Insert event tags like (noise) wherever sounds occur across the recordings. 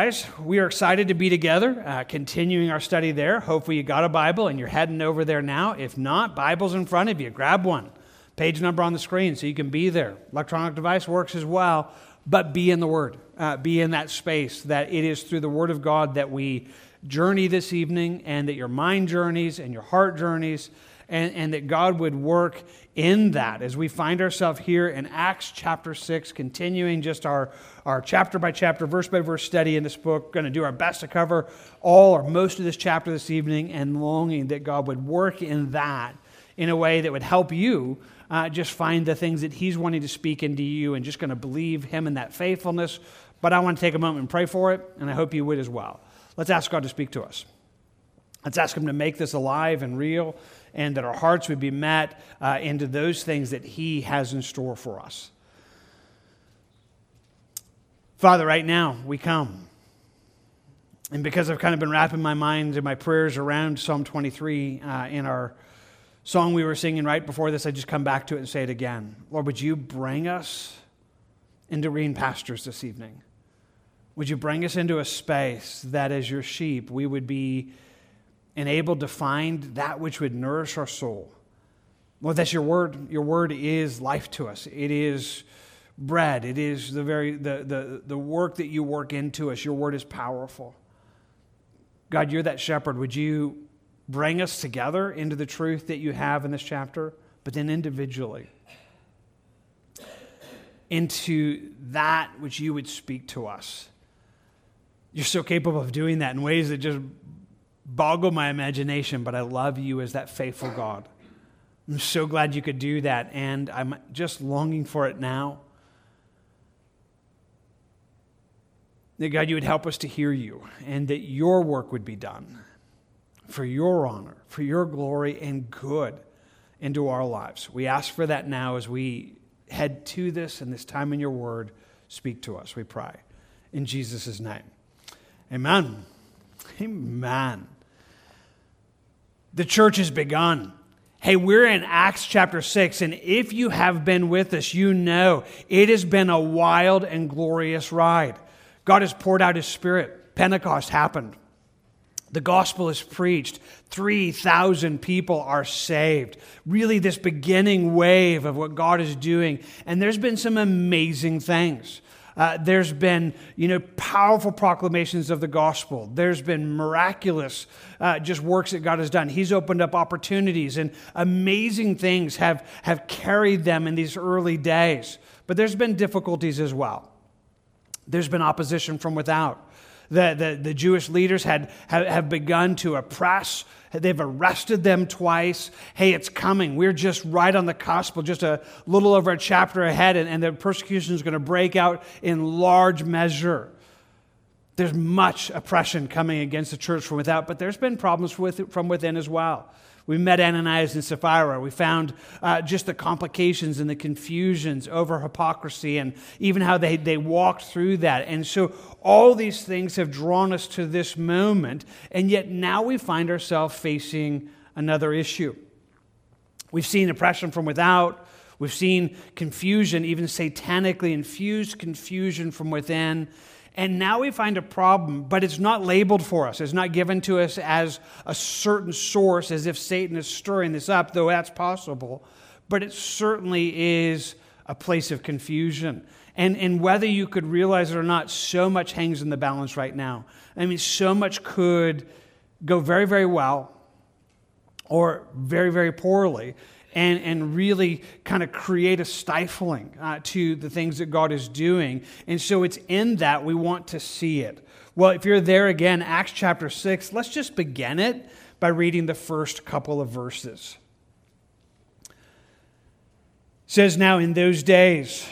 Guys, we are excited to be together, uh, continuing our study there. Hopefully, you got a Bible and you're heading over there now. If not, Bible's in front of you. Grab one. Page number on the screen so you can be there. Electronic device works as well, but be in the Word. Uh, be in that space that it is through the Word of God that we journey this evening and that your mind journeys and your heart journeys and, and that God would work in that as we find ourselves here in Acts chapter 6, continuing just our, our chapter by chapter, verse by verse study in this book. Going to do our best to cover all or most of this chapter this evening and longing that God would work in that in a way that would help you uh, just find the things that He's wanting to speak into you and just going to believe Him in that faithfulness. But I want to take a moment and pray for it, and I hope you would as well. Let's ask God to speak to us. Let's ask Him to make this alive and real and that our hearts would be met uh, into those things that He has in store for us. Father, right now we come. And because I've kind of been wrapping my mind and my prayers around Psalm 23 uh, in our song we were singing right before this, I just come back to it and say it again. Lord, would you bring us into green pastures this evening? Would you bring us into a space that, as your sheep, we would be and able to find that which would nourish our soul. Lord, that's your word. Your word is life to us. It is bread. It is the very the, the, the work that you work into us. Your word is powerful. God, you're that shepherd. Would you bring us together into the truth that you have in this chapter, but then individually into that which you would speak to us? You're so capable of doing that in ways that just boggle my imagination, but I love you as that faithful God. I'm so glad you could do that, and I'm just longing for it now. That God, you would help us to hear you, and that your work would be done for your honor, for your glory, and good into our lives. We ask for that now as we head to this and this time in your word. Speak to us, we pray. In Jesus' name. Amen. Amen the church has begun. Hey, we're in Acts chapter 6, and if you have been with us, you know it has been a wild and glorious ride. God has poured out His Spirit. Pentecost happened. The gospel is preached. 3,000 people are saved. Really, this beginning wave of what God is doing. And there's been some amazing things. Uh, there's been, you know, powerful proclamations of the gospel. There's been miraculous uh, just works that God has done. He's opened up opportunities and amazing things have, have carried them in these early days. But there's been difficulties as well. There's been opposition from without. The, the, the Jewish leaders had, have, have begun to oppress They've arrested them twice. Hey, it's coming. We're just right on the cusp, just a little over a chapter ahead, and, and the persecution is going to break out in large measure. There's much oppression coming against the church from without, but there's been problems with, from within as well. We met Ananias and Sapphira. We found uh, just the complications and the confusions over hypocrisy and even how they, they walked through that. And so all these things have drawn us to this moment, and yet now we find ourselves facing another issue. We've seen oppression from without. We've seen confusion, even satanically infused confusion from within. And now we find a problem, but it's not labeled for us. It's not given to us as a certain source, as if Satan is stirring this up, though that's possible. But it certainly is a place of confusion. And, and whether you could realize it or not, so much hangs in the balance right now. I mean, so much could go very, very well or very, very poorly and, and really kind of create a stifling uh, to the things that God is doing. And so it's in that we want to see it. Well, if you're there again, Acts chapter 6, let's just begin it by reading the first couple of verses. It says, Now in those days,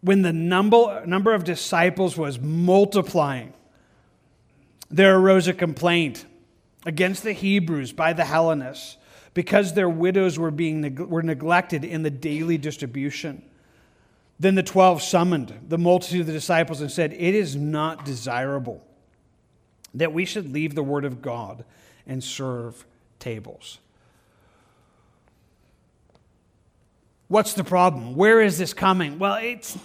when the number, number of disciples was multiplying, there arose a complaint against the Hebrews by the Hellenists because their widows were being were neglected in the daily distribution. Then the 12 summoned the multitude of the disciples and said, It is not desirable that we should leave the word of God and serve tables. What's the problem? Where is this coming? Well, it's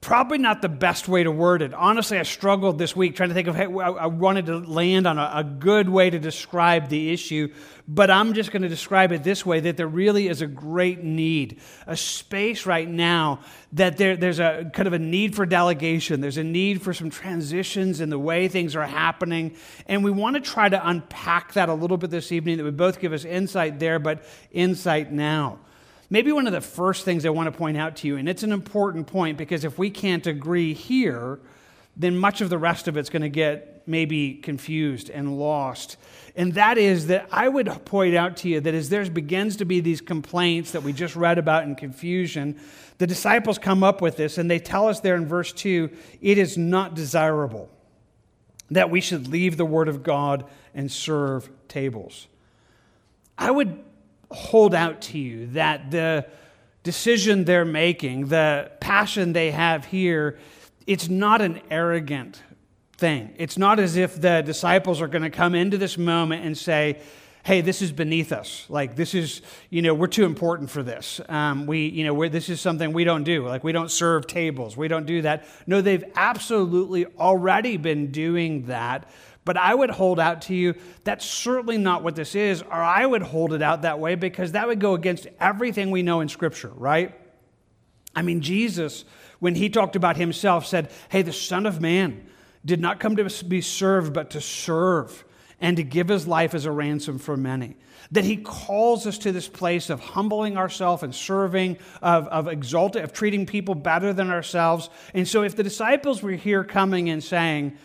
probably not the best way to word it. Honestly, I struggled this week trying to think of, hey, I wanted to land on a, a good way to describe the issue, but I'm just going to describe it this way that there really is a great need, a space right now that there, there's a kind of a need for delegation. There's a need for some transitions in the way things are happening. And we want to try to unpack that a little bit this evening that would both give us insight there, but insight now. Maybe one of the first things I want to point out to you, and it's an important point because if we can't agree here, then much of the rest of it's going to get maybe confused and lost. And that is that I would point out to you that as there begins to be these complaints that we just read about in confusion, the disciples come up with this and they tell us there in verse 2 it is not desirable that we should leave the word of God and serve tables. I would hold out to you that the decision they're making, the passion they have here, it's not an arrogant thing. It's not as if the disciples are going to come into this moment and say, hey, this is beneath us. Like, this is, you know, we're too important for this. Um, we, you know, this is something we don't do. Like, we don't serve tables. We don't do that. No, they've absolutely already been doing that. But I would hold out to you that's certainly not what this is, or I would hold it out that way because that would go against everything we know in Scripture, right? I mean, Jesus, when he talked about himself, said, Hey, the Son of Man did not come to be served, but to serve and to give his life as a ransom for many. That he calls us to this place of humbling ourselves and serving, of, of exalting, of treating people better than ourselves. And so, if the disciples were here coming and saying,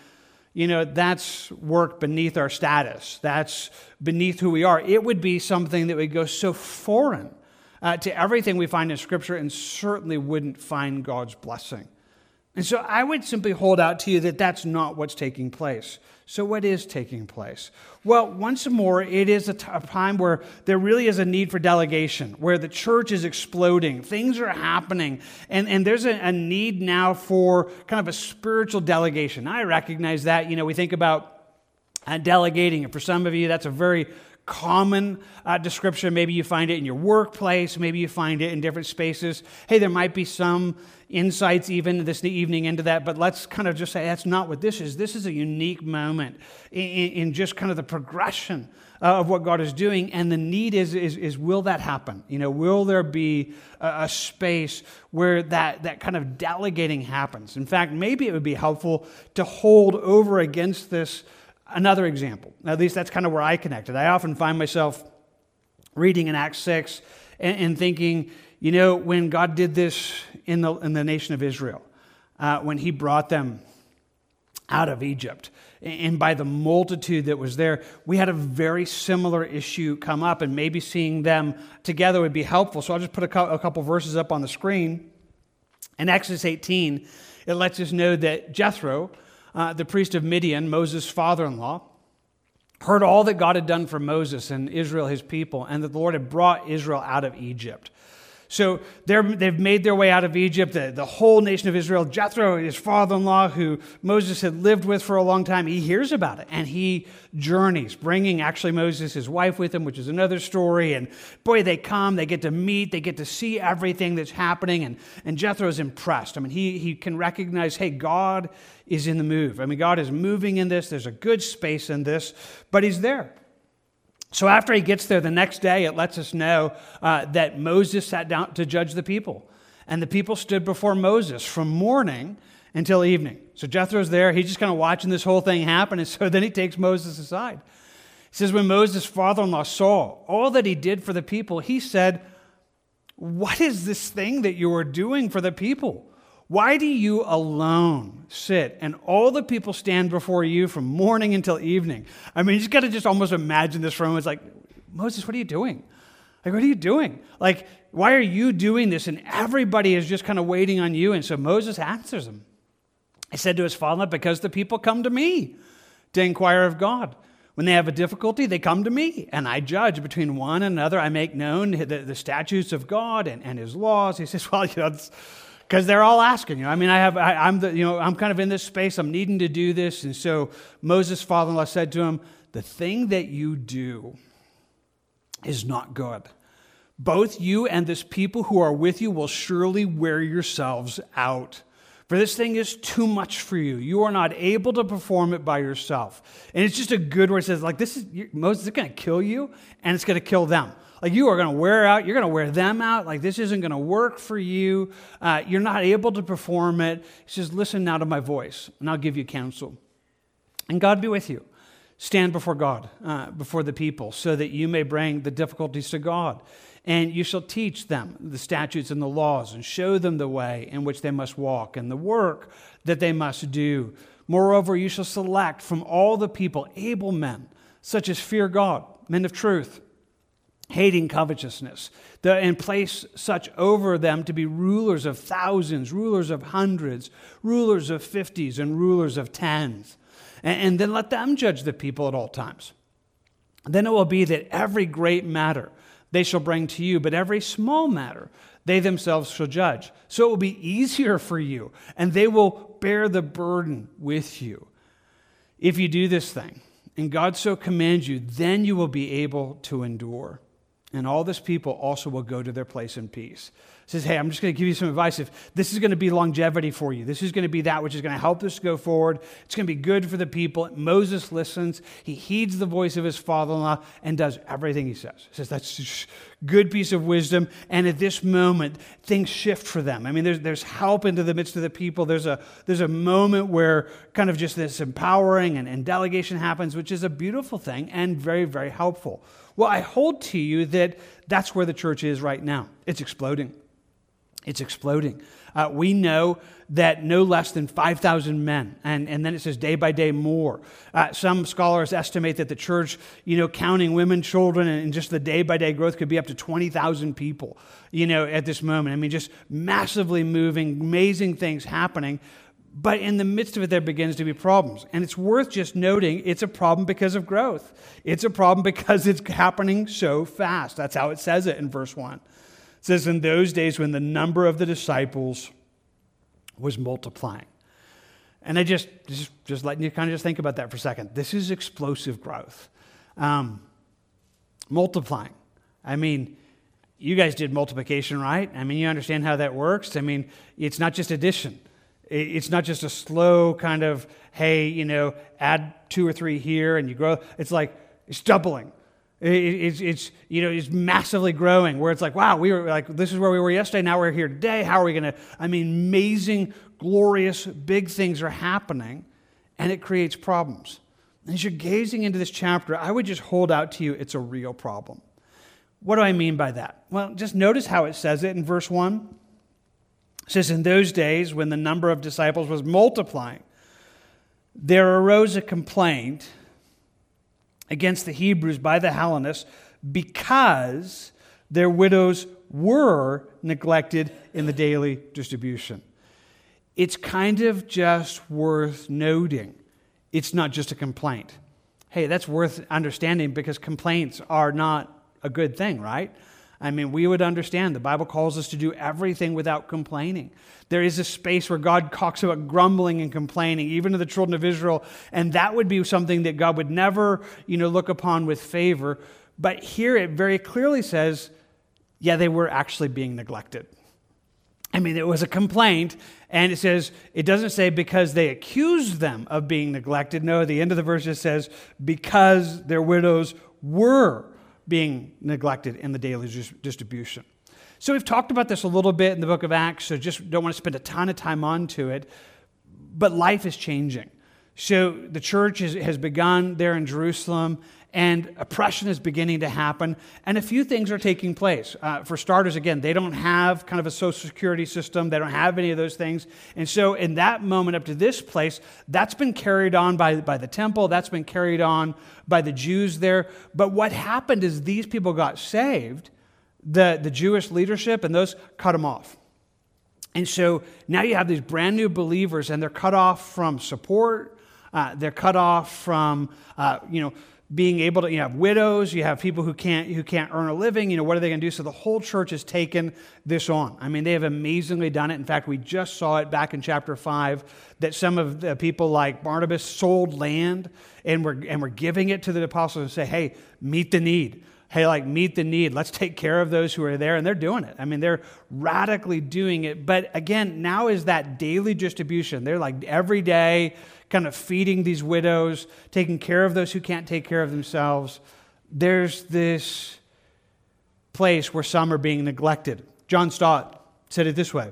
you know, that's work beneath our status. That's beneath who we are. It would be something that would go so foreign uh, to everything we find in Scripture and certainly wouldn't find God's blessing. And so I would simply hold out to you that that's not what's taking place. So, what is taking place? Well, once more, it is a, t- a time where there really is a need for delegation, where the church is exploding, things are happening, and, and there's a, a need now for kind of a spiritual delegation. I recognize that. You know, we think about uh, delegating, and for some of you, that's a very common uh, description. Maybe you find it in your workplace, maybe you find it in different spaces. Hey, there might be some insights even this evening into that, but let's kind of just say that's not what this is. This is a unique moment in, in just kind of the progression uh, of what God is doing, and the need is, is, is will that happen? You know, will there be a, a space where that, that kind of delegating happens? In fact, maybe it would be helpful to hold over against this another example. At least that's kind of where I connected. I often find myself reading in Acts 6 and, and thinking, you know, when God did this in the, in the nation of Israel, uh, when he brought them out of Egypt, and by the multitude that was there, we had a very similar issue come up, and maybe seeing them together would be helpful. So I'll just put a, co- a couple verses up on the screen. In Exodus 18, it lets us know that Jethro, uh, the priest of Midian, Moses' father in law, heard all that God had done for Moses and Israel, his people, and that the Lord had brought Israel out of Egypt. So they've made their way out of Egypt, the, the whole nation of Israel. Jethro, his father in law, who Moses had lived with for a long time, he hears about it and he journeys, bringing actually Moses, his wife, with him, which is another story. And boy, they come, they get to meet, they get to see everything that's happening. And, and Jethro is impressed. I mean, he, he can recognize, hey, God is in the move. I mean, God is moving in this, there's a good space in this, but he's there. So after he gets there the next day, it lets us know uh, that Moses sat down to judge the people. And the people stood before Moses from morning until evening. So Jethro's there. He's just kind of watching this whole thing happen. And (laughs) so then he takes Moses aside. He says, When Moses' father in law saw all that he did for the people, he said, What is this thing that you are doing for the people? Why do you alone sit and all the people stand before you from morning until evening? I mean, you just got to just almost imagine this room. It's like, Moses, what are you doing? Like, what are you doing? Like, why are you doing this? And everybody is just kind of waiting on you. And so Moses answers him. He said to his father, Because the people come to me to inquire of God. When they have a difficulty, they come to me, and I judge between one and another. I make known the, the statutes of God and, and his laws. He says, Well, (laughs) you know, because they're all asking you. I mean, I have, I, am the, you know, I'm kind of in this space. I'm needing to do this, and so Moses' father-in-law said to him, "The thing that you do is not good. Both you and this people who are with you will surely wear yourselves out." For this thing is too much for you. You are not able to perform it by yourself. And it's just a good word. It says, like, this is, Moses is going to kill you, and it's going to kill them. Like, you are going to wear out, you're going to wear them out. Like, this isn't going to work for you. Uh, you're not able to perform it. He says, listen now to my voice, and I'll give you counsel. And God be with you. Stand before God, uh, before the people, so that you may bring the difficulties to God and you shall teach them the statutes and the laws, and show them the way in which they must walk, and the work that they must do. Moreover, you shall select from all the people able men, such as fear God, men of truth, hating covetousness, and place such over them to be rulers of thousands, rulers of hundreds, rulers of fifties, and rulers of tens. And then let them judge the people at all times. Then it will be that every great matter, they shall bring to you, but every small matter they themselves shall judge. So it will be easier for you, and they will bear the burden with you. If you do this thing, and God so commands you, then you will be able to endure. And all this people also will go to their place in peace says, Hey, I'm just going to give you some advice. If this is going to be longevity for you, this is going to be that which is going to help us go forward, it's going to be good for the people. Moses listens, he heeds the voice of his father in law and does everything he says. He says, That's a good piece of wisdom. And at this moment, things shift for them. I mean, there's, there's help into the midst of the people. There's a, there's a moment where kind of just this empowering and, and delegation happens, which is a beautiful thing and very, very helpful. Well, I hold to you that that's where the church is right now. It's exploding. It's exploding. Uh, we know that no less than 5,000 men, and, and then it says day by day more. Uh, some scholars estimate that the church, you know, counting women, children, and just the day by day growth could be up to 20,000 people, you know, at this moment. I mean, just massively moving, amazing things happening. But in the midst of it, there begins to be problems. And it's worth just noting it's a problem because of growth. It's a problem because it's happening so fast. That's how it says it in verse 1. It says, In those days when the number of the disciples was multiplying. And I just, just, just letting you kind of just think about that for a second. This is explosive growth. Um, multiplying. I mean, you guys did multiplication, right? I mean, you understand how that works. I mean, it's not just addition. It's not just a slow kind of, hey, you know, add two or three here and you grow. It's like, it's doubling. It's, it's, you know, it's massively growing where it's like, wow, we were like, this is where we were yesterday. Now we're here today. How are we going to? I mean, amazing, glorious, big things are happening and it creates problems. As you're gazing into this chapter, I would just hold out to you it's a real problem. What do I mean by that? Well, just notice how it says it in verse 1. It says, In those days, when the number of disciples was multiplying, there arose a complaint against the Hebrews by the Hellenists because their widows were neglected in the daily distribution. It's kind of just worth noting. It's not just a complaint. Hey, that's worth understanding because complaints are not a good thing, right? I mean, we would understand. The Bible calls us to do everything without complaining. There is a space where God talks about grumbling and complaining, even to the children of Israel, and that would be something that God would never, you know, look upon with favor. But here it very clearly says, yeah, they were actually being neglected. I mean, it was a complaint, and it says, it doesn't say because they accused them of being neglected. No, the end of the verse just says, because their widows were being neglected in the daily distribution. So we've talked about this a little bit in the book of Acts, so just don't want to spend a ton of time onto it. But life is changing. So the church has, has begun there in Jerusalem, and oppression is beginning to happen, and a few things are taking place. Uh, for starters, again, they don't have kind of a social security system, they don't have any of those things. And so, in that moment up to this place, that's been carried on by, by the temple, that's been carried on by the Jews there. But what happened is these people got saved, the, the Jewish leadership, and those cut them off. And so now you have these brand new believers, and they're cut off from support. Uh, they're cut off from, uh, you know, being able to you have widows you have people who can't who can't earn a living you know what are they going to do? So the whole church has taken this on. I mean they have amazingly done it. In fact we just saw it back in chapter 5 that some of the people like barnabas sold land and were and were giving it to the apostles and say hey meet the need hey, like meet the need. Let's take care of those who are there. And they're doing it. I mean, they're radically doing it. But again, now is that daily distribution. They're like every day kind of feeding these widows, taking care of those who can't take care of themselves. There's this place where some are being neglected. John Stott said it this way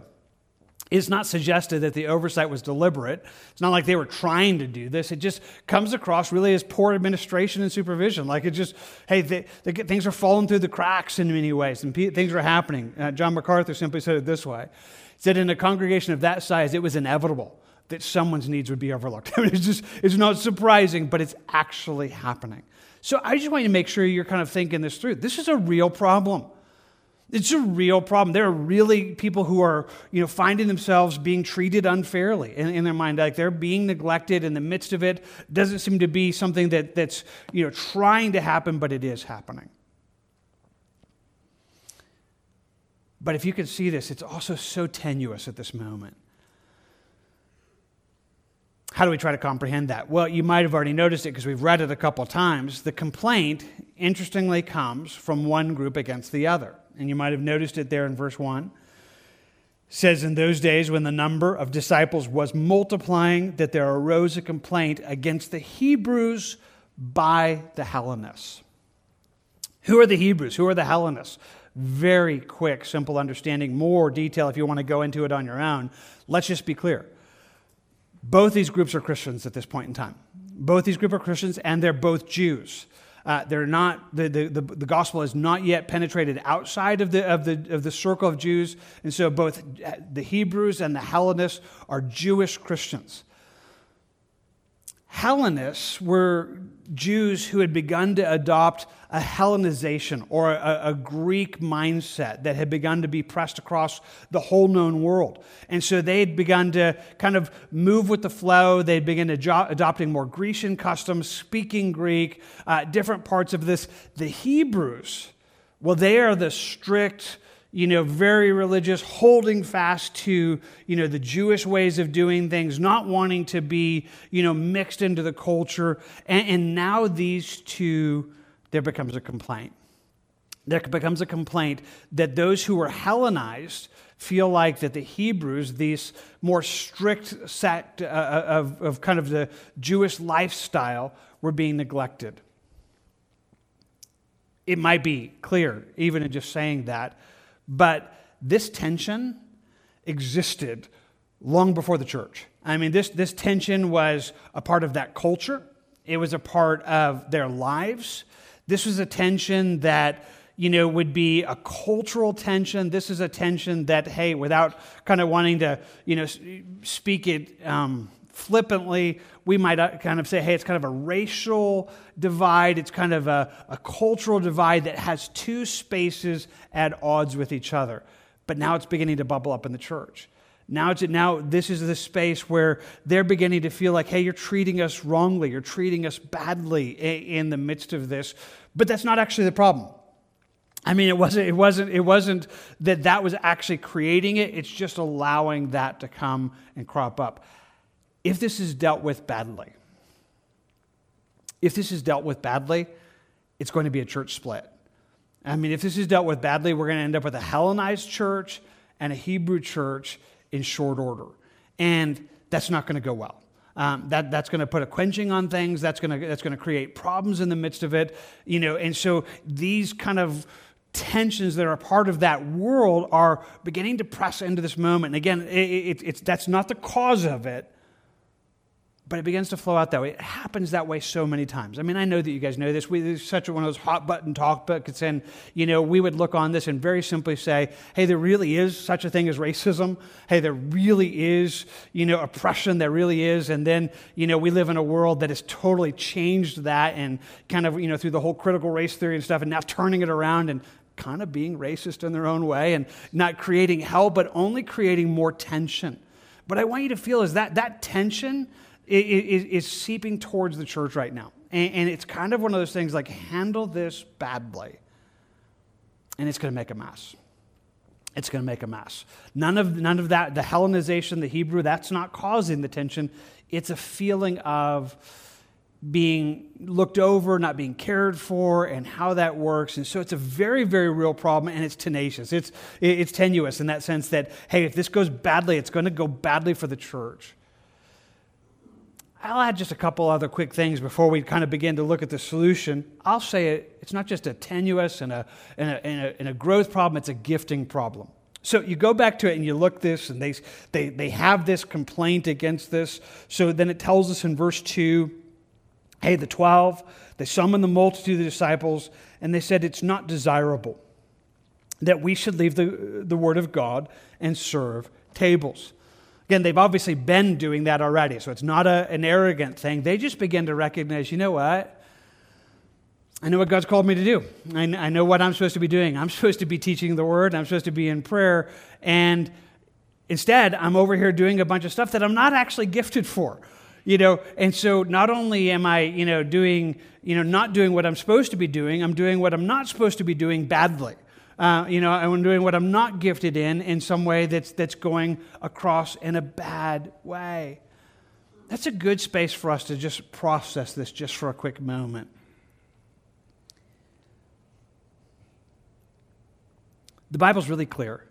it's not suggested that the oversight was deliberate. It's not like they were trying to do this. It just comes across really as poor administration and supervision. Like it just, hey, they, they things are falling through the cracks in many ways, and things are happening. Uh, John MacArthur simply said it this way: he said, in a congregation of that size, it was inevitable that someone's needs would be overlooked. (laughs) I mean, it's just, it's not surprising, but it's actually happening. So I just want you to make sure you're kind of thinking this through. This is a real problem. It's a real problem. There are really people who are, you know, finding themselves being treated unfairly in, in, their mind. Like they're being neglected in the midst of it. Doesn't seem to be something that, that's, you know, trying to happen, but it is happening. But if you can see this, it's also so tenuous at this moment. How do we try to comprehend that? Well, you might have already noticed it because we've read it a couple times. The complaint, interestingly, comes from one group against the other and you might have noticed it there in verse 1. It says, In those days when the number of disciples was multiplying, that there arose a complaint against the Hebrews by the Hellenists. Who are the Hebrews? Who are the Hellenists? Very quick, simple understanding. More detail if you want to go into it on your own. Let's just be clear. Both these groups are Christians at this point in time. Both these groups are Christians, and they're both Jews. Uh, they're not, the, the, the, the, gospel has not yet penetrated outside of the, of, the, of the circle of Jews. And so both the Hebrews and the Hellenists are Jewish Christians. Hellenists were Jews who had begun to adopt a Hellenization or a, a, Greek mindset that had begun to be pressed across the whole known world. And so they had begun to kind of move with the flow. They'd begun adopting more Grecian customs, speaking Greek, uh, different parts of this. The Hebrews, well, they are the strict, you know, very religious, holding fast to, you know, the Jewish ways of doing things, not wanting to be, you know, mixed into the culture. And, and now these two, there becomes a complaint. There becomes a complaint that those who were Hellenized feel like that the Hebrews, these more strict sect uh, uh of, of kind of the Jewish lifestyle, were being neglected. It might be clear, even in just saying that, but this tension existed long before the church. I mean, this, this tension was a part of that culture, it was a part of their lives. This was a tension that, you know, would be a cultural tension. This is a tension that, hey, without kind of wanting to, you know, speak it um, flippantly, we might uh, kind of say, hey, it's kind of a racial divide. It's kind of a, a cultural divide that has two spaces at odds with each other. But now it's beginning to bubble up in the church. Now, it's, now this is the space where they're beginning to feel like, hey, you're treating us wrongly. You're treating us badly in the midst of this. But that's not actually the problem. I mean, it wasn't, it wasn't, it wasn't that that was actually creating it. It's just allowing that to come and crop up if this is dealt with badly, if this is dealt with badly, it's going to be a church split. I mean, if this is dealt with badly, we're going to end up with a Hellenized church and a Hebrew church in short order. And that's not going to go well. Um, that, that's going to put a quenching on things. That's going to that's going to create problems in the midst of it. You know, and so these kind of tensions that are part of that world are beginning to press into this moment. And again, it, it, it's, that's not the cause of it, but it begins to flow out that way. It happens that way so many times. I mean, I know that you guys know this. We, this is such one of those hot button talk books, and you know, we would look on this and very simply say, "Hey, there really is such a thing as racism. Hey, there really is, you know, oppression. There really is." And then, you know, we live in a world that has totally changed that, and kind of, you know, through the whole critical race theory and stuff, and now turning it around and kind of being racist in their own way, and not creating hell, but only creating more tension. What I want you to feel is that that tension is, is seeping towards the church right now. And, and it's kind of one of those things like handle this badly, and it's going to make a mess. It's going to make a mess. None of, none of that, the Hellenization, the Hebrew, that's not causing the tension. It's a feeling of being looked over, not being cared for, and how that works. And so it's a very, very real problem, and it's tenacious. It's, it's tenuous in that sense that, hey, if this goes badly, it's going to go badly for the church. I'll add just a couple other quick things before we kind of begin to look at the solution. I'll say it, it's not just a tenuous and a, and a, and a, and a growth problem, it's a gifting problem. So you go back to it and you look this, and they, they, they have this complaint against this. So then it tells us in verse 2 hey, the 12, they summoned the multitude of the disciples, and they said, It's not desirable that we should leave the, the word of God and serve tables. Again, they've obviously been doing that already, so it's not a, an arrogant thing. They just begin to recognize, you know what? I know what God's called me to do. I, I know what I'm supposed to be doing. I'm supposed to be teaching the word, I'm supposed to be in prayer, and instead, I'm over here doing a bunch of stuff that I'm not actually gifted for. You know, and so not only am I, you know, doing, you know, not doing what I'm supposed to be doing, I'm doing what I'm not supposed to be doing badly. Uh, you know, I'm doing what I'm not gifted in in some way that's, that's going across in a bad way. That's a good space for us to just process this just for a quick moment. The Bible's really clear.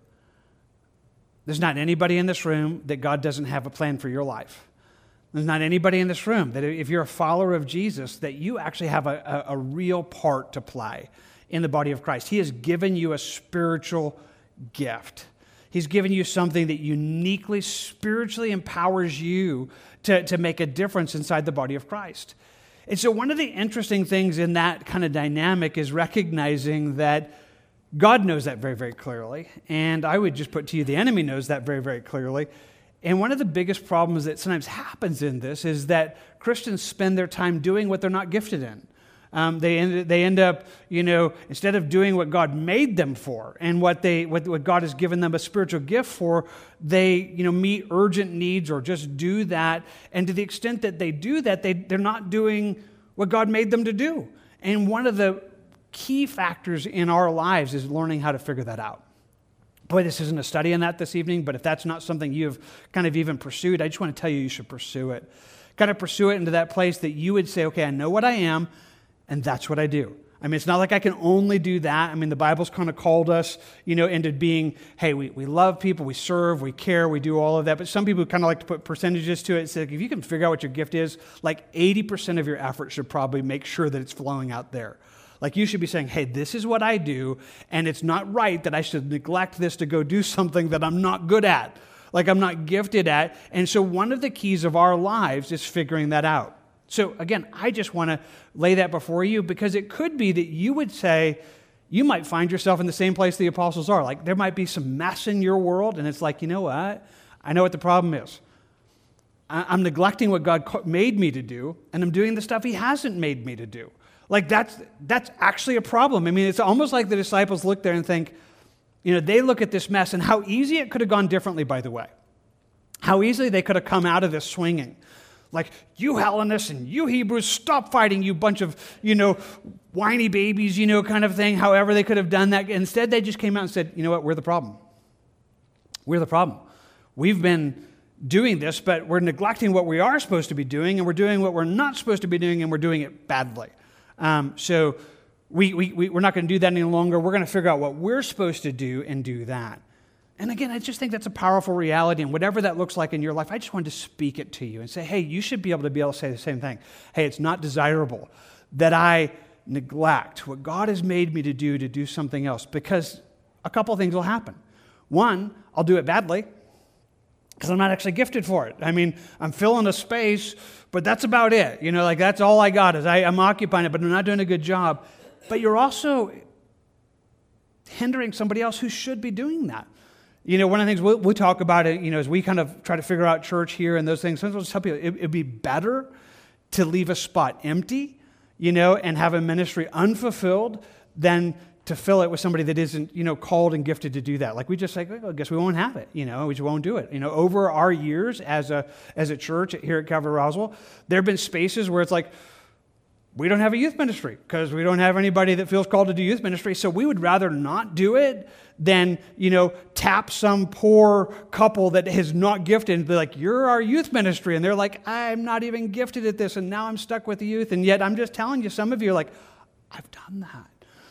There's not anybody in this room that God doesn't have a plan for your life. There's not anybody in this room that if you're a follower of Jesus, that you actually have a, a, a real part to play in the body of Christ. He has given you a spiritual gift. He's given you something that uniquely spiritually empowers you to, to make a difference inside the body of Christ. And so, one of the interesting things in that kind of dynamic is recognizing that God knows that very, very clearly. And I would just put to you, the enemy knows that very, very clearly. And one of the biggest problems that sometimes happens in this is that Christians spend their time doing what they're not gifted in. Um, they, end, they end up, you know, instead of doing what God made them for and what, they, what, what God has given them a spiritual gift for, they, you know, meet urgent needs or just do that. And to the extent that they do that, they, they're not doing what God made them to do. And one of the key factors in our lives is learning how to figure that out. Boy, this isn't a study on that this evening, but if that's not something you've kind of even pursued, I just want to tell you you should pursue it. Kind of pursue it into that place that you would say, okay, I know what I am and that's what I do. I mean, it's not like I can only do that. I mean, the Bible's kind of called us, you know, into being, hey, we, we love people, we serve, we care, we do all of that. But some people kind of like to put percentages to it. It's like if you can figure out what your gift is, like 80% of your effort should probably make sure that it's flowing out there. Like you should be saying, hey, this is what I do, and it's not right that I should neglect this to go do (laughs) something that I'm not good at, like I'm not gifted at. And so one of the keys of our lives is figuring that out. So, again, I just want to lay that before you because it could be that you would say, you might find yourself in the same place the apostles are. Like, there might be some mess in your world, and it's like, you know what? I know what the problem is. I'm neglecting what God made me to do, and I'm doing the stuff He hasn't made me to do. Like, that's, that's actually a problem. I mean, it's almost like the disciples look there and think, you know, they look at this mess and how easy it could have gone differently, by the way. How easily they could have come out of this swinging. Like, you Hellenists and you Hebrews, stop fighting, you bunch of, you know, whiny babies, you know, kind of thing. However, they could have done that. Instead, they just came out and said, you know what, we're the problem. We're the problem. We've been doing this, but we're neglecting what we are supposed to be doing, and we're doing what we're not supposed to be doing, and we're doing it badly. Um, so we, we, we, we're not going to do that any longer. We're going to figure out what we're supposed to do and do that. And again, I just think that's a powerful reality. And whatever that looks like in your life, I just wanted to speak it to you and say, hey, you should be able to be able to say the same thing. Hey, it's not desirable that I neglect what God has made me to do to do something else because a couple things will happen. One, I'll do it badly because I'm not actually gifted for it. I mean, I'm filling a space, but that's about it. You know, like that's all I got is I, I'm occupying it, but I'm not doing a good job. But you're also hindering somebody else who should be doing that. You know, one of the things we we talk about it, you know, as we kind of try to figure out church here and those things, sometimes we'll tell people it, it'd be better to leave a spot empty, you know, and have a ministry unfulfilled than to fill it with somebody that isn't, you know, called and gifted to do that. Like we just say, well, I guess we won't have it, you know, we just won't do it. You know, over our years as a as a church here at Calvary Roswell, there have been spaces where it's like, we don't have a youth ministry because we don't have anybody that feels called to do youth ministry. So we would rather not do it than, you know, tap some poor couple that is not gifted and be like, you're our youth ministry. And they're like, I'm not even gifted at this. And now I'm stuck with the youth. And yet I'm just telling you, some of you are like, I've done that.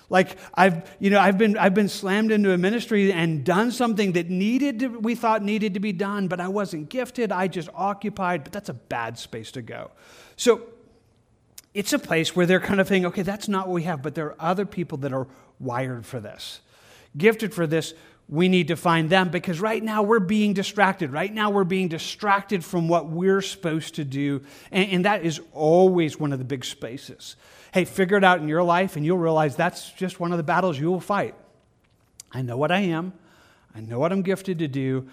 Like I've, you know, I've been, I've been slammed into a ministry and done something that needed to, we thought needed to be done, but I wasn't gifted. I just occupied, but that's a bad space to go. So it's a place where they're kind of thinking, okay, that's not what we have, but there are other people that are wired for this, gifted for this. We need to find them because right now we're being distracted. Right now we're being distracted from what we're supposed to do. And, and that is always one of the big spaces. Hey, figure it out in your life and you'll realize that's just one of the battles you will fight. I know what I am, I know what I'm gifted to do,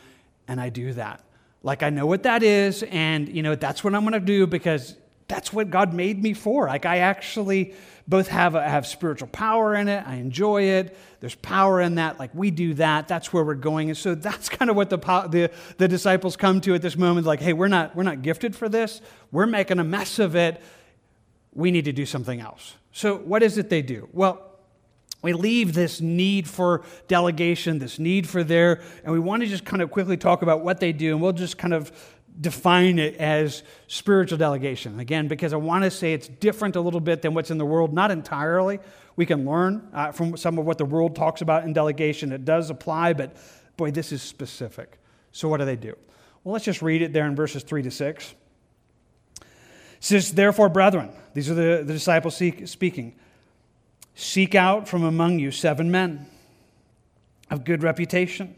and I do that. Like I know what that is, and you know, that's what I'm gonna do because that's what God made me for. Like I actually both have a, have spiritual power in it. I enjoy it. There's power in that. Like we do that. That's where we're going. And so that's (laughs) kind of what the, the, the disciples come to at this moment. Like, hey, we're not, we're not gifted for this. We're making a mess of it. We need to do something else. So what is it they do? Well, we leave this need for delegation, this need for there, and we want to just kind of quickly talk about what they do, and we'll just kind of define it as spiritual delegation. Again, because I want to say it's different a little bit than what's in the world, not entirely. We can learn uh, from some of what the world talks about in delegation. It does apply, but boy, this is specific. So, what do they do? Well, let's just read it there in verses 3 to 6. It says, Therefore, brethren, these are the, the disciples speaking, seek out from among you seven men of good reputation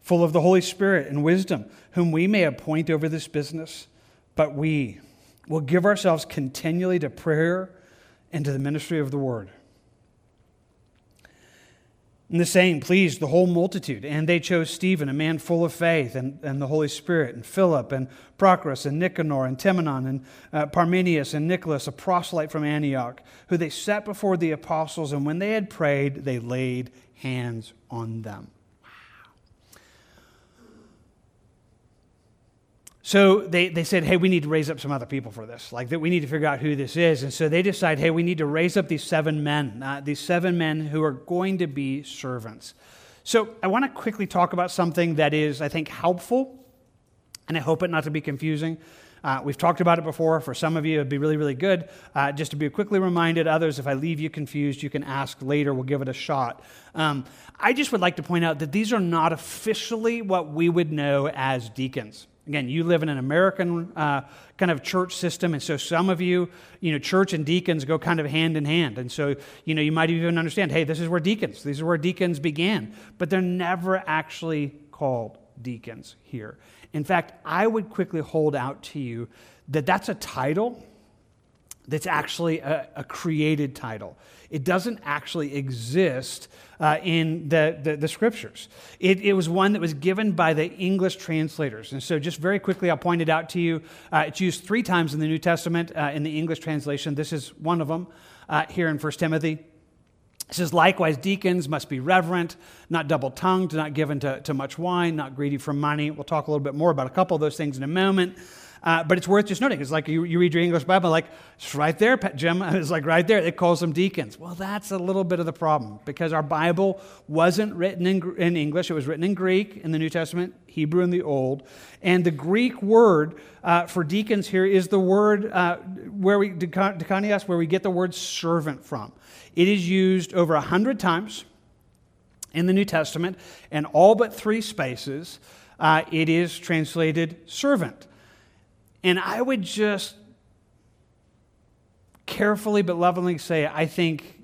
full of the Holy Spirit and wisdom, whom we may appoint over this business. But we will give ourselves continually to prayer and to the ministry of the word. And the saying pleased the whole multitude, and they chose Stephen, a man full of faith and, and the Holy Spirit, and Philip, and Prochorus, and Nicanor, and Timonon, and uh, Parmenius, and Nicholas, a proselyte from Antioch, who they set before the apostles, and when they had prayed, they laid hands on them. So they, they said, hey, we need to raise up some other people for this. Like that we need to figure out who this is. And so they decide, hey, we need to raise up these seven men, uh, these seven men who are going to be servants. So I want to quickly talk about something that is, I think, helpful, and I hope it not to be confusing. Uh, we've talked about it before. For some of you, it'd be really, really good. Uh, just to be quickly reminded, others, if I leave you confused, you can ask later. We'll give it a shot. Um, I just would like to point out that these are not officially what we would know as deacons. Again, you live in an American uh, kind of church system, and so some of you, you know, church and deacons go kind of hand in hand. And so, you know, you might even understand, hey, this is where deacons, these are where deacons began. But they're never actually called deacons here. In fact, I would quickly hold out to you that that's a title that's actually a, a created title. It doesn't actually exist uh, in the, the, the scriptures. It, it, was one that was given by the English translators. And so, just very quickly, I'll point it out to you. Uh, it's used three times in the New Testament uh, in the English translation. This is one of them uh, here in 1 Timothy. It says, likewise, deacons must be reverent, not double tongued, not given to, to much wine, not greedy for money. We'll talk a little bit more about a couple of those things in a moment. Uh, but it's worth just noting. It's like you, you read your English Bible, like, it's right there, Jim. (laughs) It's like right there. It calls them deacons. Well, that's a little bit of the problem because our Bible wasn't written in, in English. It was written in Greek in the New Testament, Hebrew in the Old. And the Greek word uh, for deacons here is the word uh, where we, dikonios, where we get the word servant from. It is used over a hundred times in the New Testament, and all but three spaces, uh, it is translated servant. And I would just carefully but lovingly say, I think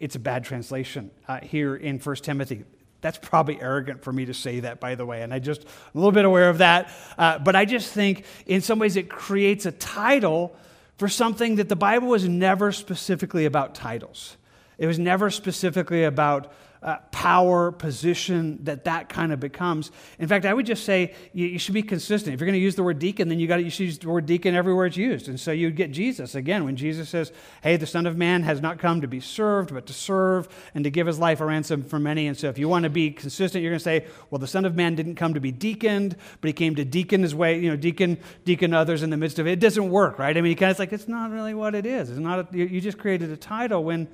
it's a bad translation uh, here in 1 Timothy. That's probably arrogant for me to say that, by the way, and I just I'm a little bit aware of that. Uh, but I just think, in some ways, it creates a title for something that the Bible was never specifically about titles. It was never specifically about uh, power, position that that kind of becomes. In fact, I would just say you, you should be consistent. If you're going to use the word deacon, then you got should use the word deacon everywhere it's used. And so you get Jesus again when Jesus says, "Hey, the Son of Man has not come to be served, but to serve and to give His life a ransom for many." And so, if you want to be consistent, you're going to say, "Well, the Son of Man didn't come to be deaconed, but He came to deacon His way, you know, deacon deacon others in the midst of it." It doesn't work, right? I mean, kind of like it's not really what it is. It's not. A, you just created a title when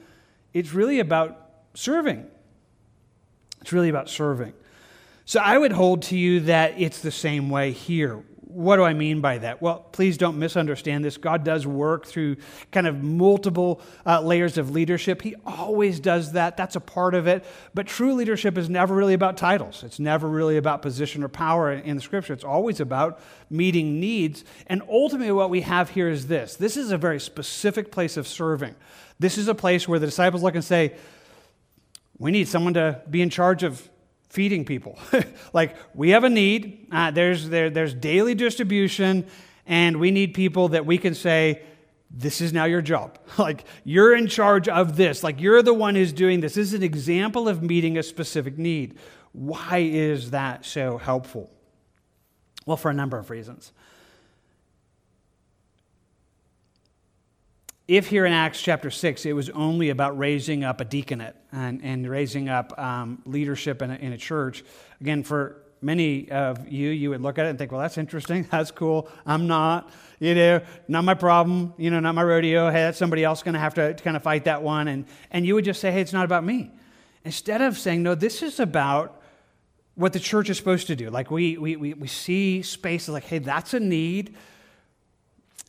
it's really about serving. It's really about serving. So I would hold to you that it's the same way here. What do I mean by that? Well, please don't misunderstand this. God does work through kind of multiple uh, layers of leadership. He always does that. That's a part of it. But true leadership is never really about titles, it's never really about position or power in the scripture. It's always about meeting needs. And ultimately, what we have here is this this is a very specific place of serving. This is a place where the disciples look and say, we need someone to be in charge of feeding people. (laughs) like, we have a need, uh, there's, there, there's daily distribution, and we need people that we can say, this is now your job. (laughs) like, you're in charge of this. Like, you're the one who's doing this. This is an example of meeting a specific need. Why is that so helpful? Well, for a number of reasons. If here in Acts chapter 6 it was only about raising up a deaconate and, and raising up um, leadership in a, in a church, again, for many of you, you would look at it and think, well, that's interesting. (laughs) That's cool. I'm not, you know, not my problem, you know, not my rodeo. Hey, that's somebody else going to have to kind of fight that one. And, and you would just say, hey, it's not about me. Instead of saying, no, this is about what the church is supposed to do. Like we, we, we, we see spaces like, hey, that's a need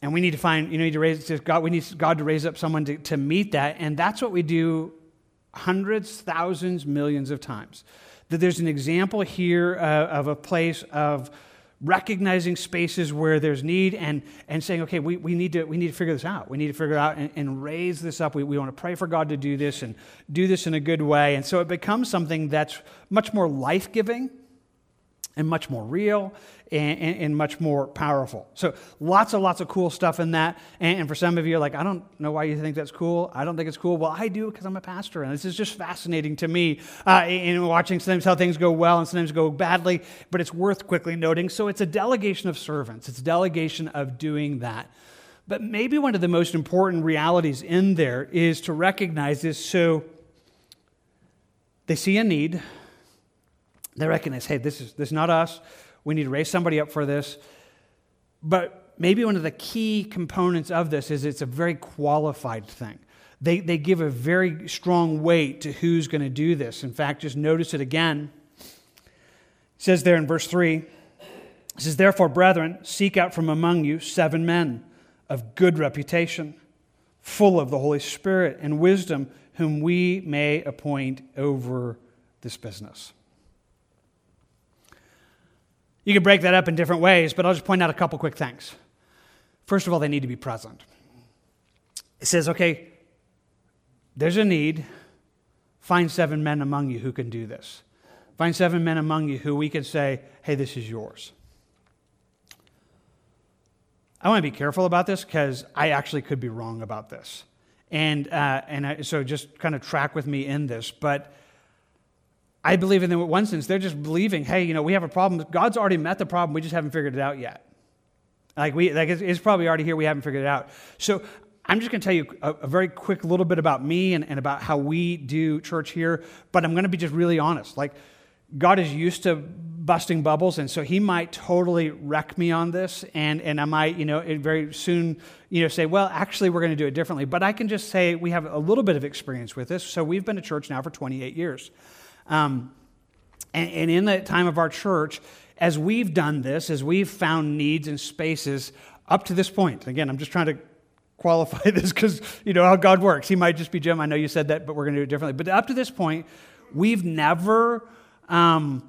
and we need to find, you know, need to raise God, we need God to raise up someone to, to meet that. And that's what we do hundreds, thousands, millions of times. That there's an example here uh, of a place of recognizing spaces where there's need and, and saying, okay, we, we, need to, we need to figure this out. We need to figure it out and, and raise this up. We, we want to pray for God to do this and do this in a good way. And so it becomes something that's much more life giving and much more real and, and, and, much more powerful. So lots and lots of cool stuff in that. And, and, for some of you, like, I don't know why you think that's cool. I don't think it's cool. Well, I do because I'm a pastor, and this is just fascinating to me uh, in watching sometimes how things go well and sometimes go badly. But it's worth quickly noting. So it's a delegation of servants. It's a delegation of doing that. But maybe one of the most important realities in there is to recognize this. So they see a need they recognize, hey, this is, this is not us. We need to raise somebody up for this. But maybe one of the key components of this is it's a very qualified thing. They, they give a very strong weight to who's going to do this. In fact, just notice it again. It says there in verse 3 it says, Therefore, brethren, seek out from among you seven men of good reputation, full of the Holy Spirit and wisdom, whom we may appoint over this business. You can break that up in different ways, but I'll just point out a couple quick things. First of all, they need to be present. It says, okay, there's a need. Find seven men among you who can do this. Find seven men among you who we can say, hey, this is yours. I want to be careful about this because I actually could be wrong about this. And, uh, and I, so just kind of track with me in this. But I believe in them one sense. They're just believing, hey, you know, we have a problem. God's already met the problem. We just haven't figured it out yet. Like we, like it's, it's probably already here. We haven't figured it out. So I'm just going to tell you a, a, very quick little bit about me and, and about how we do church here. But I'm going to be just really honest. Like God is used to busting bubbles, and so He might totally wreck me on this, and and I might, you know, very soon, you know, say, well, actually, we're going to do it differently. But I can just say we have a little bit of experience with this. So we've been a church now for 28 years. Um, and, and in the time of our church, as we've done this, as we've found needs and spaces up to this point, again, I'm just trying to qualify (laughs) this because you know how God works. He might just be Jim. I know you said that, but we're going to do it differently. But up to this point, we've never um,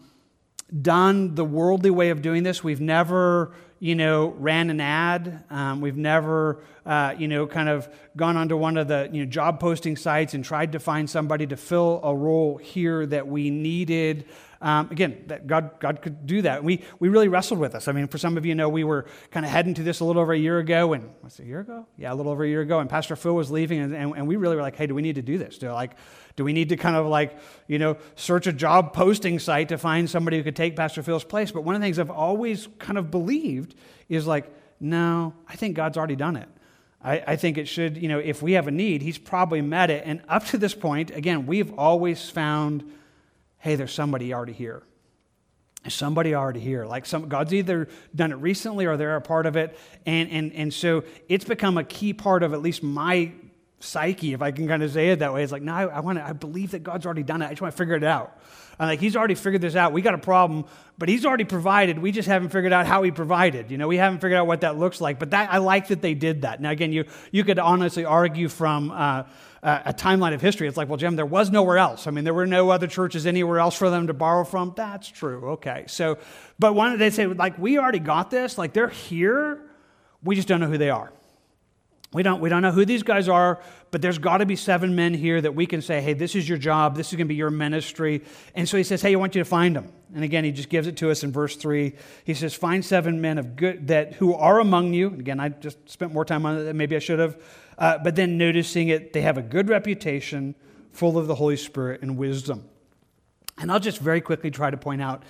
done the worldly way of doing this. We've never, you know, ran an ad. Um, we've never uh, you know, kind of gone onto one of the you know, job posting sites and tried to find somebody to fill a role here that we needed. Um, again, that God, God could do that. We, we really wrestled with this. I mean, for some of you know, we were kind of heading to this a little over a year ago. And what's a year ago? Yeah, a little over a year ago. And Pastor Phil was leaving. And, and, and we really were like, hey, do we need to do this? Do, like, do we need to kind of like, you know, search a job posting site to find somebody who could take Pastor Phil's place? But one of the things I've always kind of believed is like, no, I think God's already done it. I, I, think it should, you know, if we have a need, He's probably met it. And up to this point, again, we've always found, hey, there's somebody already here. There's somebody already here. Like some, God's either done it recently or they're a part of it. And, and, and so it's become a key part of at least my psyche, if I can kind of say it that way. It's like, no, I, I want to, I believe that God's already done it. I just want to figure it out. I'm like, he's already figured this out. We got a problem, but he's already provided. We just haven't figured out how he provided. You know, we haven't figured out what that looks like. But that I like that they did that. Now, again, you, you could honestly argue from uh, a timeline of history. It's like, well, Jim, there was nowhere else. I mean, there were no other churches anywhere else for them to borrow from. That's true. Okay. So, but one, they say, like, we already got this. Like, they're here. We just don't know who they are. We don't, we don't know who these guys are, but there's got to be seven men here that we can say, hey, this is your job. This is going to be your ministry. And so he says, hey, I want you to find them. And again, he just gives it to us in verse three. He says, find seven men of good that who are among you. Again, I just spent more time on it than maybe I should have. Uh, but then noticing it, they have a good reputation, full of the Holy Spirit and wisdom. And I'll just very quickly try to point out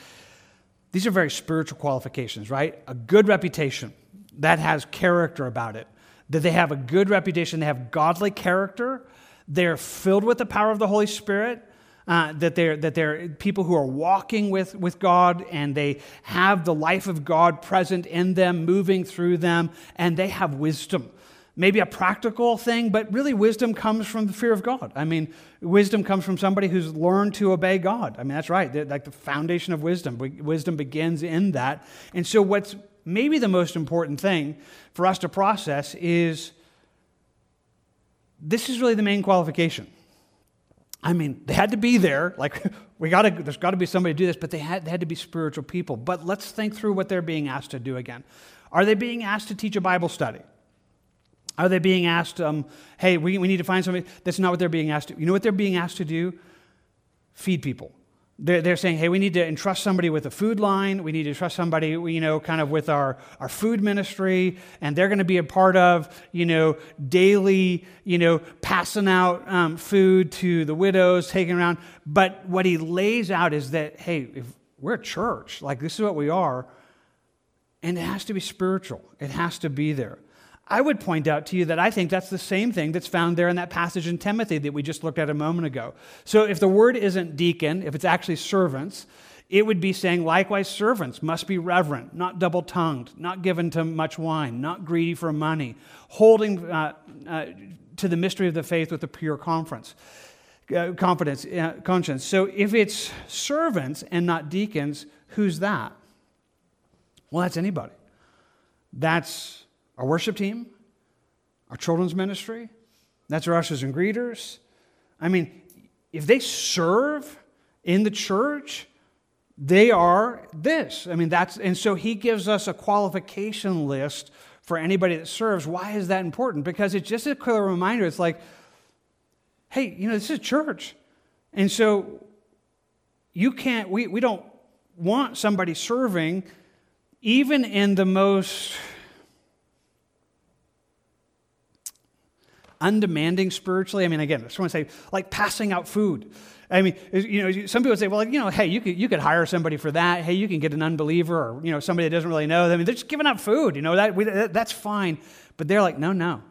these are very spiritual qualifications, right? A good reputation that has character about it that they have a good reputation, they have godly character, they're filled with the power of the Holy Spirit. Uh, that they're that they're people who are walking with with God and they have the life of God present in them, moving through them, and they have wisdom. Maybe a practical thing, but really wisdom comes from the fear of God. I mean, wisdom comes from somebody who's learned to obey God. I mean, that's right. They're like the foundation of wisdom. Wisdom begins in that. And so, what's maybe the most important thing for us to process is this is really the main qualification. I mean, they had to be there. Like, (laughs) we got to, there's got to be somebody to do this, but they had, they had to be spiritual people. But let's think through what they're being asked to do again. Are they being asked to teach a Bible study? Are they being asked, um, hey, we, we need to find somebody? That's not what they're being asked to. You know what they're being asked to do? Feed people. They're, they're saying, hey, we need to entrust somebody with a food line. We need to trust somebody, you know, kind of with our, our food ministry. And they're going to be a part of, you know, daily, you know, passing out um, food to the widows, taking around. But what he lays out is that, hey, if we're a church, like this is what we are, and it has to be spiritual, it has to be there. I would point out to you that I think that's the same thing that's found there in that passage in Timothy that we just looked at a moment ago. So if the word isn't deacon, if it's actually servants, it would be saying, likewise, servants must be reverent, not double tongued, not given to much wine, not greedy for money, holding uh, uh, to the mystery of the faith with a pure conference. Uh, confidence, uh, conscience. So if it's servants and not deacons, who's that? Well, that's anybody. That's our worship team, our children's ministry, that's our ushers and greeters. I mean, if they serve in the church, they are this. I mean, that's, and so he gives us a qualification list for anybody that serves. Why is that important? Because it's just a clear reminder. It's like, hey, you know, this is church. And so you can't, we, we don't want somebody serving even in the most undemanding spiritually. I mean, again, I just want to say, like passing out food. I mean, you know, some people say, well, you know, hey, you could, you could hire somebody for that. Hey, you can get an unbeliever or, you know, somebody that doesn't really know. I mean, they're just giving out food, you know, that, we, that that's fine. But they're like, no, no.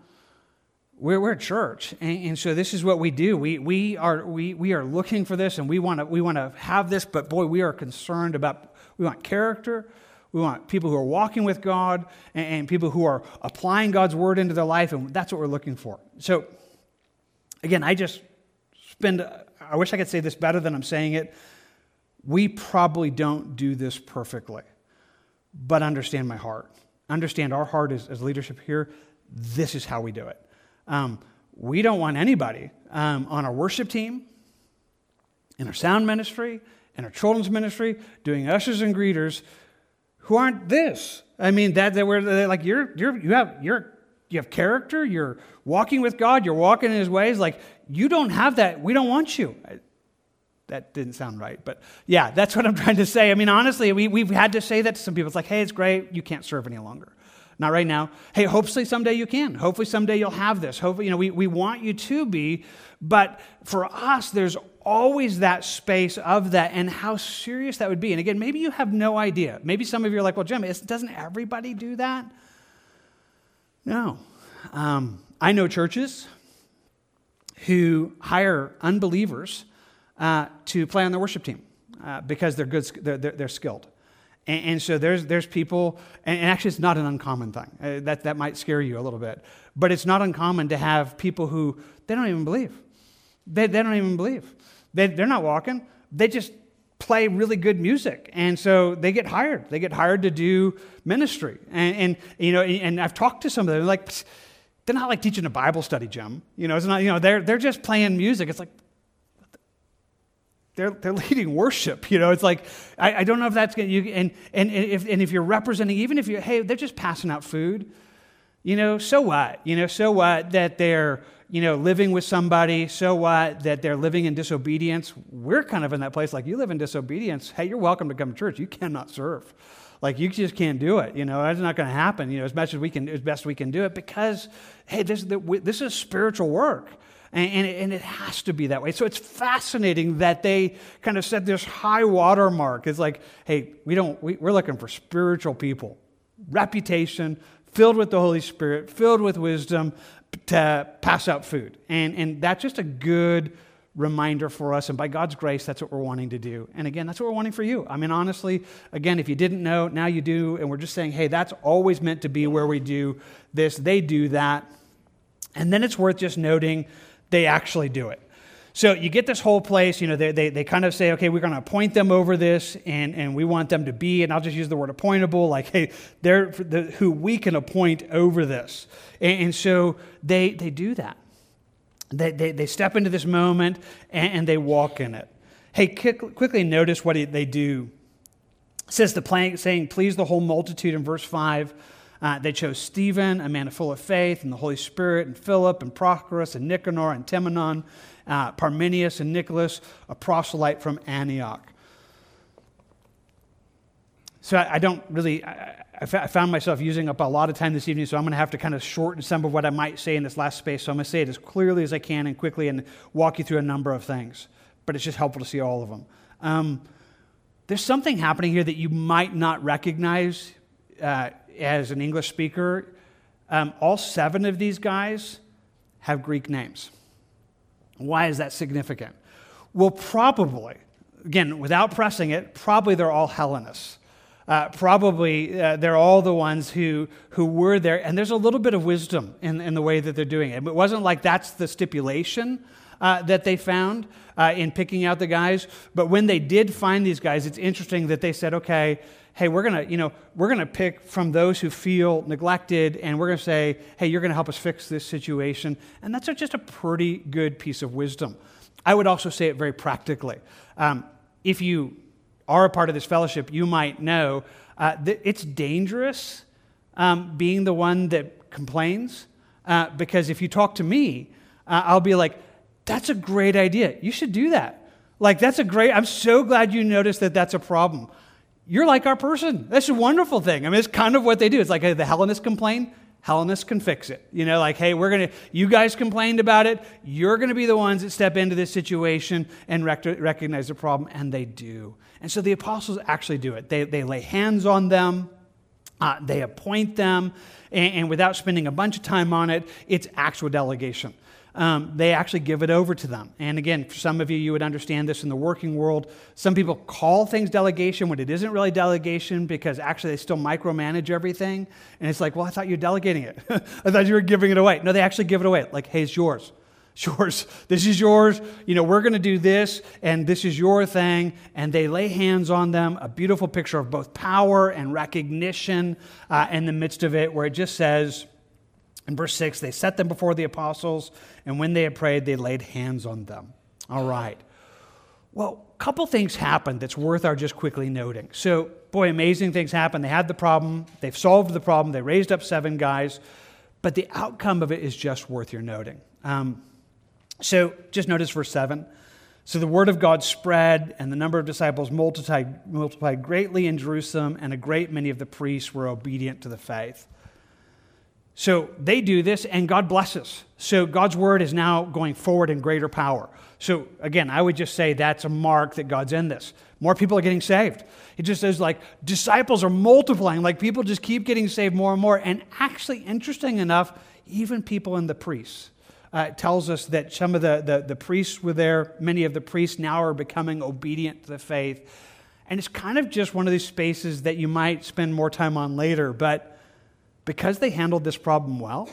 We're, we're a church. And, and, so this is what we do. We, we, are, we, we are looking for this and we want to we want to have this, but boy, we are concerned about, we want character. We want people who are walking with God and, and people who are applying God's word into their life, and that's what we're looking for. So, again, I just spend, I wish I could say this better than I'm saying it. We probably don't do this perfectly, but understand my heart. Understand our heart as, as leadership here. This is how we do it. Um, we don't want anybody um, on our worship team, in our sound ministry, in our children's ministry, doing ushers and greeters who aren't this. I mean, that, that we're like you're you're you have you're you have character, you're walking with God, you're walking in his ways. Like, you don't have that. We don't want you. That didn't sound right, but yeah, that's what I'm (laughs) trying to say. I mean, honestly, we, we've had to say that to some people. It's like, hey, it's great, you can't serve any longer. Not right now. Hey, hopefully someday you can. Hopefully someday you'll have this. Hopefully, you know, we, we want you to be, but for us, there's always that space of that and how serious that would be. And again, maybe you have no idea. Maybe some of you are like, well, Jim, doesn't everybody do that? No. Um, I know churches who hire unbelievers uh, to play on the worship team uh, because they're good, they're, they're, they're skilled. And, and, so there's, there's people, and, and, actually it's not an uncommon thing. Uh, that, that might scare you a little bit. But it's not uncommon to have people who, they don't even believe. They, they don't even believe. They, they're not walking. They just play really good music. And so they get hired. They get hired to do ministry. And, and you know, and I've talked to some of them, like, they're not like teaching a Bible study, Jim. You know, it's not, you know, they're, they're just playing music. It's like, they're, they're leading worship. You know, it's like, I, I don't know if that's going to, and, and, if, and if you're representing, even if you, hey, they're just passing out food, you know, so what? You know, so what that they're, you know, living with somebody, so what that they're living in disobedience. We're kind of in that place, like, you live in disobedience. Hey, you're welcome to come to church. You cannot serve. Like, you just can't do it. You know, that's not going to happen, you know, as much as we can, as best we can do it because, hey, this, this is spiritual work. And, and, it, and, it, has to be that way. So it's fascinating that they kind of set this high water mark. It's like, hey, we don't, we, we're looking for spiritual people, reputation, filled with the Holy Spirit, filled with wisdom to pass out food. And, and that's just a good reminder for us. And by God's grace, that's what we're wanting to do. And again, that's what we're wanting for you. I mean, honestly, again, if you didn't know, now you do. And we're just saying, hey, that's always meant to be where we do this. They do that. And then it's worth just noting they actually do it. So you get this whole place, you know, they, they, they kind of say, okay, we're going to appoint them over this, and, and we want them to be, and I'll just use the word appointable, like, hey, they're the, who we can appoint over this. And, and so they, they do that. They, they, they step into this moment and, and they walk in it. Hey, quickly notice what they do. It says the plan, saying, please the whole multitude in verse 5. Uh, they chose Stephen, a man full of faith and the Holy Spirit, and Philip, and Prochorus, and Nicanor, and Timonon, uh, Parmenius, and Nicholas, a proselyte from Antioch. So I, I don't really, I, I found myself using up a lot of time this evening, so I'm going to have to kind of shorten some of what I might say in this last space. So I'm going to say it as clearly as I can and quickly and walk you through a number of things. But it's just helpful to see all of them. Um, there's something happening here that you might not recognize uh, as an English speaker, um, all seven of these guys have Greek names. Why is that significant? Well, probably, again, without pressing it, probably they're all Hellenists. Uh, probably uh, they're all the ones who, who were there. And there's a little bit of wisdom in, in the way that they're doing it. It wasn't like that's the stipulation uh, that they found uh, in picking out the guys. But when they did find these guys, it's interesting that they said, okay, hey, we're going to, you know, we're going to pick from those who feel neglected and we're going to say, hey, you're going to help us fix this situation. And that's just a pretty good piece of wisdom. I would also say it very practically. Um, if you are a part of this fellowship, you might know uh, that it's dangerous um, being the one that complains uh, because if you talk to me, uh, I'll be like, that's a great idea. You should do that. Like, that's a great, I'm so glad you noticed that that's a problem you're like our person. That's a wonderful thing. I mean, it's kind of what they do. It's like hey, the Hellenists complain, Hellenists can fix it. You know, like, hey, we're going to, you guys complained about it. You're going to be the ones that step into this situation and rec- recognize the problem. And they do. And so the apostles actually do it. They, they lay hands on them, uh, they appoint them, and, and without spending a bunch of time on it, it's actual delegation um, they actually give it over to them. And again, for some of you, you would understand this in the working world. Some people call things delegation when it isn't really delegation because actually they still micromanage everything. And it's like, well, I thought you were delegating it. (laughs) I thought you were giving it away. No, they actually give it away. Like, hey, it's yours. It's (laughs) yours. This is yours. You know, we're going to do this, and this is your thing. And they lay hands on them. A beautiful picture of both power and recognition uh, in the midst of it, where it just says, in verse 6, they set them before the apostles, and when they had prayed, they laid hands on them. All right. Well, a couple things happened that's worth our just quickly noting. So, boy, amazing things happened. They had the problem, they've solved the problem, they raised up seven guys. but the outcome of it is just worth your noting. Um, so just notice verse 7. So the word of God spread, and the number of disciples multiplied, multiplied greatly in Jerusalem, and a great many of the priests were obedient to the faith. So they do this, and God blesses. So God's word is now going forward in greater power. So again, I would just say that's a mark that God's in this. More people are getting saved. It just says like disciples are multiplying, like people just keep getting saved more and more. And actually, interesting enough, even people in the priests uh, tells us that some of the, the, the priests were there. Many of the priests now are becoming obedient to the faith. And it's kind of just one of these spaces that you might spend more time on later. But because they handled this problem well,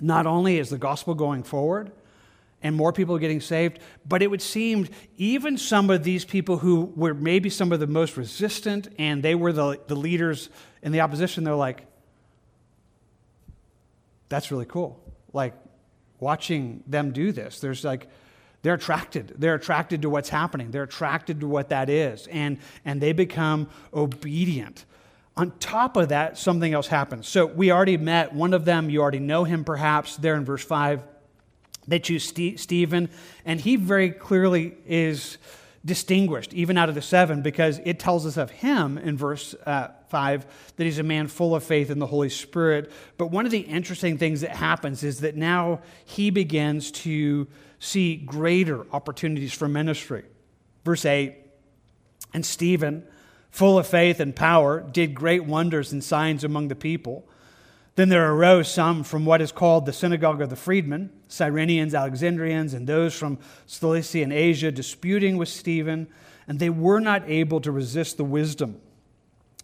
not only is the gospel going forward and more people getting saved, but it would seem even some of these people who were maybe some of the most resistant and they were the, the leaders in the opposition, they're like, that's really cool. Like, watching them do this. There's like, they're attracted. They're attracted to what's happening. They're attracted to what that is. And, and they become obedient. On top of that, something else happens. So we already met one of them. You already know him, perhaps, there in verse 5. They choose Stephen, and he very clearly is distinguished, even out of the seven, because it tells us of him in verse uh, 5 that he's a man full of faith in the Holy Spirit. But one of the interesting things that happens is that now he begins to see greater opportunities for ministry. Verse 8 And Stephen, full of faith and power, did great wonders and signs among the people. Then there arose some from what is called the synagogue of the freedmen, Cyrenians, Alexandrians, and those from Cilicia and Asia, disputing with Stephen, and they were not able to resist the wisdom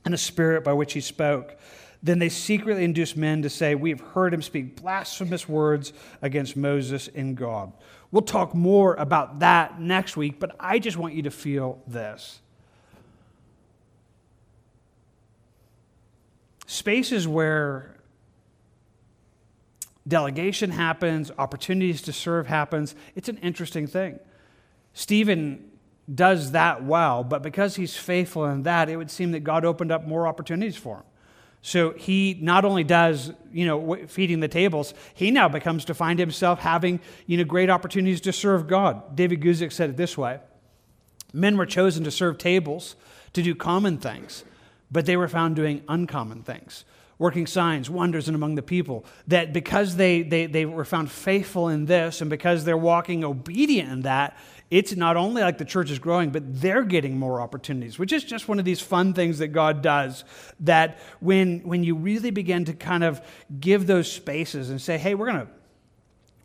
and the spirit by which he spoke. Then they secretly induced men to say, We have heard him speak blasphemous words against Moses and God. We'll talk more about that next week, but I just want you to feel this. Spaces where delegation happens, opportunities to serve happens. It's an interesting thing. Stephen does that well, but because he's faithful in that, it would seem that God opened up more opportunities for him. So he not only does, you know, feeding the tables, he now becomes to find himself having, you know, great opportunities to serve God. David Guzik said it this way Men were chosen to serve tables, to do common things, but they were found doing uncommon things working signs, wonders, and among the people. That because they, they, they were found faithful in this and because they're walking obedient in that, it's not only like the church is growing, but they're getting more opportunities, which is just one of these fun things that God does. That when, when you really begin to kind of give those spaces and say, hey, we're going to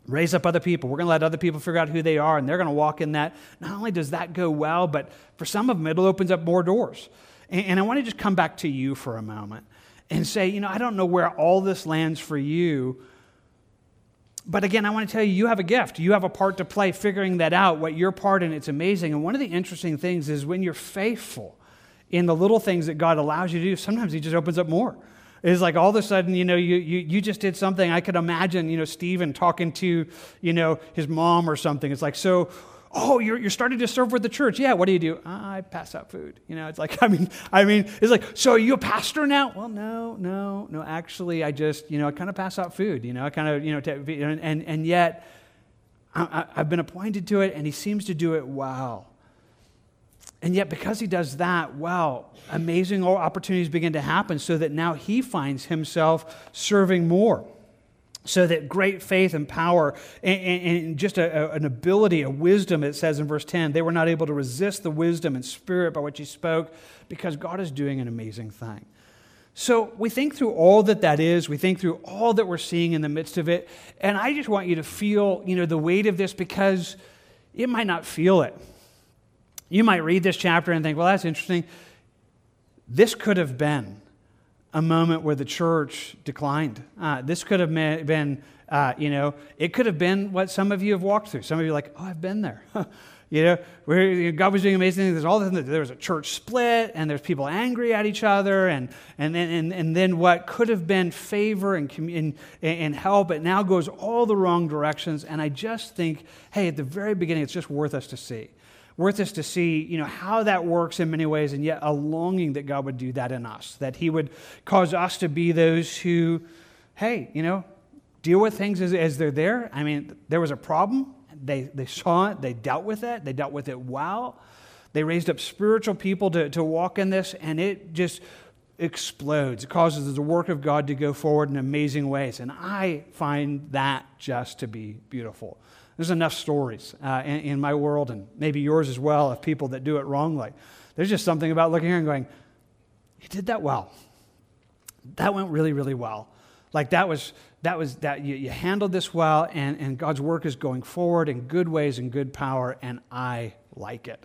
raise up other people. We're going to let other people figure out who they are, and they're going to walk in that. Not only does that go well, but for some of them, it opens up more doors. And, I want to just come back to you for a moment and say, you know, I don't know where all this lands for you. But again, I want to tell you, you have a gift. You have a part to play figuring that out, what your part in it's amazing. And one of the interesting things is when you're faithful in the little things that God allows you to do, sometimes He just opens up more. It's like all of a sudden, you know, you, you, you just did something. I could imagine, you know, Stephen talking to, you know, his mom or something. It's like, so oh, you're, you're starting to serve with the church. Yeah, what do you do? I pass out food. You know, it's like, (laughs) I mean, I mean, it's like, so are you a pastor now? Well, no, no, no, actually, I just, you know, I kind of pass out food, you know, I kind of, you know, t- and, and, and yet I, I've been appointed to it and he seems to do it well. And yet, because he does that well, amazing opportunities begin to happen so that now he finds himself serving more so that great faith and power and, just an ability, a wisdom, it says in verse 10, they were not able to resist the wisdom and spirit by which he spoke because God is doing an amazing thing. So we think through all that that is, we think through all that we're seeing in the midst of it, and I just want you to feel, you know, the weight of this because it might not feel it. You might read this chapter and think, well, that's interesting. This could have been a moment where the church declined. Uh, this could have been, uh, you know, it could have been what some of you have walked through. Some of you are like, oh, I've been there. (laughs) you know, where God was doing amazing things. There's all this, there was a church split, and there's people angry at each other, and and then and, and then what could have been favor and, and and help, it now goes all the wrong directions. And I just think, hey, at the very beginning, it's just worth us to see worth us to see, you know, how that works in many ways, and yet a longing that God would do that in us, that He would cause us to be those who hey, you know, deal with things as, as they're there. I mean, there was a problem. They, they saw it, they dealt with it, they dealt with it well. They raised up spiritual people to, to walk in this, and it just explodes. It causes the work of God to go forward in amazing ways. And I find that just to be beautiful. There's enough stories uh, in, in, my world, and maybe yours as well, of people that do it wrongly. There's just something about looking here and going, You did that well. That went really, really well. Like that was that was that you, you handled this well, and, and God's work is going forward in good ways and good power, and I like it.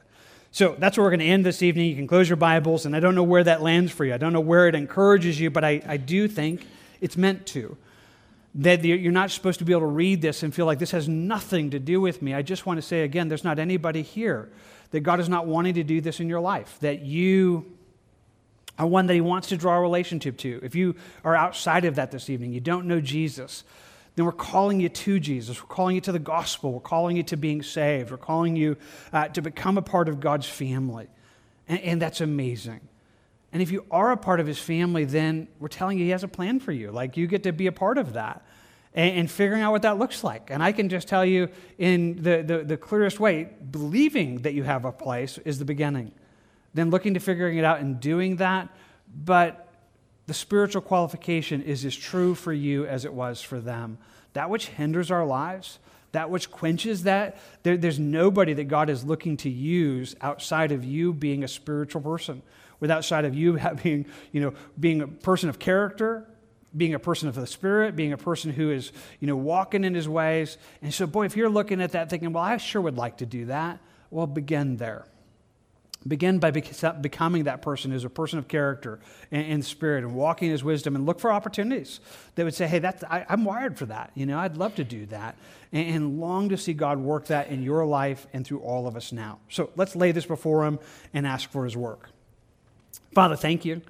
So that's where we're going to end this evening. You can close your Bibles, and I don't know where that lands for you. I don't know where it encourages you, but I, I do think it's meant to. That you're not supposed to be able to read this and feel like this has nothing to do with me. I just want to say again, there's not anybody here that God is not wanting to do this in your life, that you are one that He wants to draw a relationship to. If you are outside of that this evening, you don't know Jesus, then we're calling you to Jesus. We're calling you to the gospel. We're calling you to being saved. We're calling you uh, to become a part of God's family. And, and, that's amazing. And if you are a part of his family, then we're telling you he has a plan for you. Like you get to be a part of that and, and figuring out what that looks like. And I can just tell you in the, the, the clearest way believing that you have a place is the beginning. Then looking to figuring it out and doing that. But the spiritual qualification is as true for you as it was for them. That which hinders our lives, that which quenches that, there, there's nobody that God is looking to use outside of you being a spiritual person, with outside of you (laughs) being, you know, being a person of character, being a person of the Spirit, being a person who is, you know, walking in his ways. And so, boy, if you're looking at that thinking, well, I sure would like to do that, well, begin there. Begin by becoming that person who's a person of character and, spirit and walking in his wisdom and look for opportunities that would say, hey, that's, I, am wired for that. You know, I'd love to do that and, and long to see God work that in your life and through all of us now. So let's lay this before him and ask for his work. Father, thank you.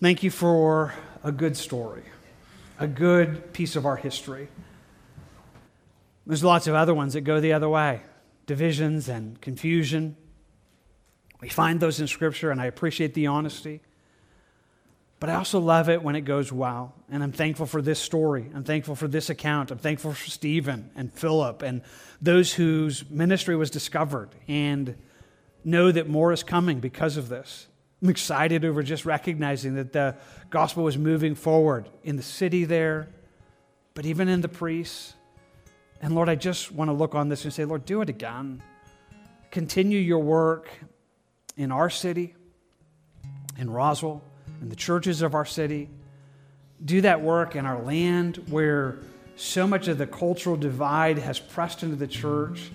Thank you for a good story, a good piece of our history. There's lots of other ones that go the other way divisions and confusion we find those in Scripture, and I appreciate the honesty. But I also love it when it goes well. And I'm thankful for this story. I'm thankful for this account. I'm thankful for Stephen and Philip and those whose ministry was discovered and know that more is coming because of this. I'm excited over just recognizing that the gospel was moving forward in the city there, but even in the priests. And Lord, I just want to look on this and say, Lord, do it again. Continue your work in our city, in Roswell, in the churches of our city. Do that work in our land where so much of the cultural divide has pressed into the church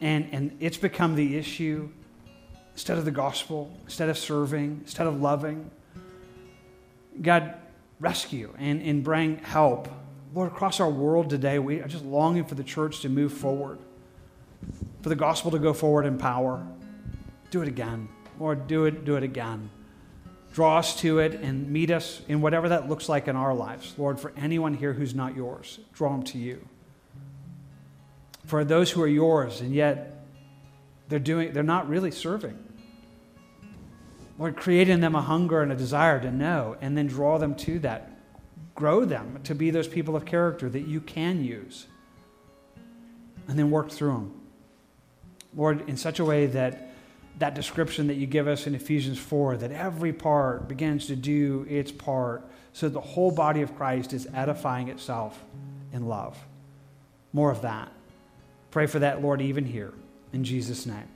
and, and it's become the issue instead of the gospel, instead of serving, instead of loving. God, rescue and, and bring help. Lord, across our world today, we are just longing for the church to move forward, for the gospel to go forward in power. Do it again. Lord, do it, do it again. Draw us to it and meet us in whatever that looks like in our lives. Lord, for anyone here who's not yours, draw them to you. For those who are yours and yet they're doing they're not really serving. Lord, create in them a hunger and a desire to know, and then draw them to that. Grow them to be those people of character that you can use. And then work through them. Lord, in such a way that that description that you give us in Ephesians 4 that every part begins to do its part so the whole body of Christ is edifying itself in love. More of that. Pray for that, Lord, even here. In Jesus' name.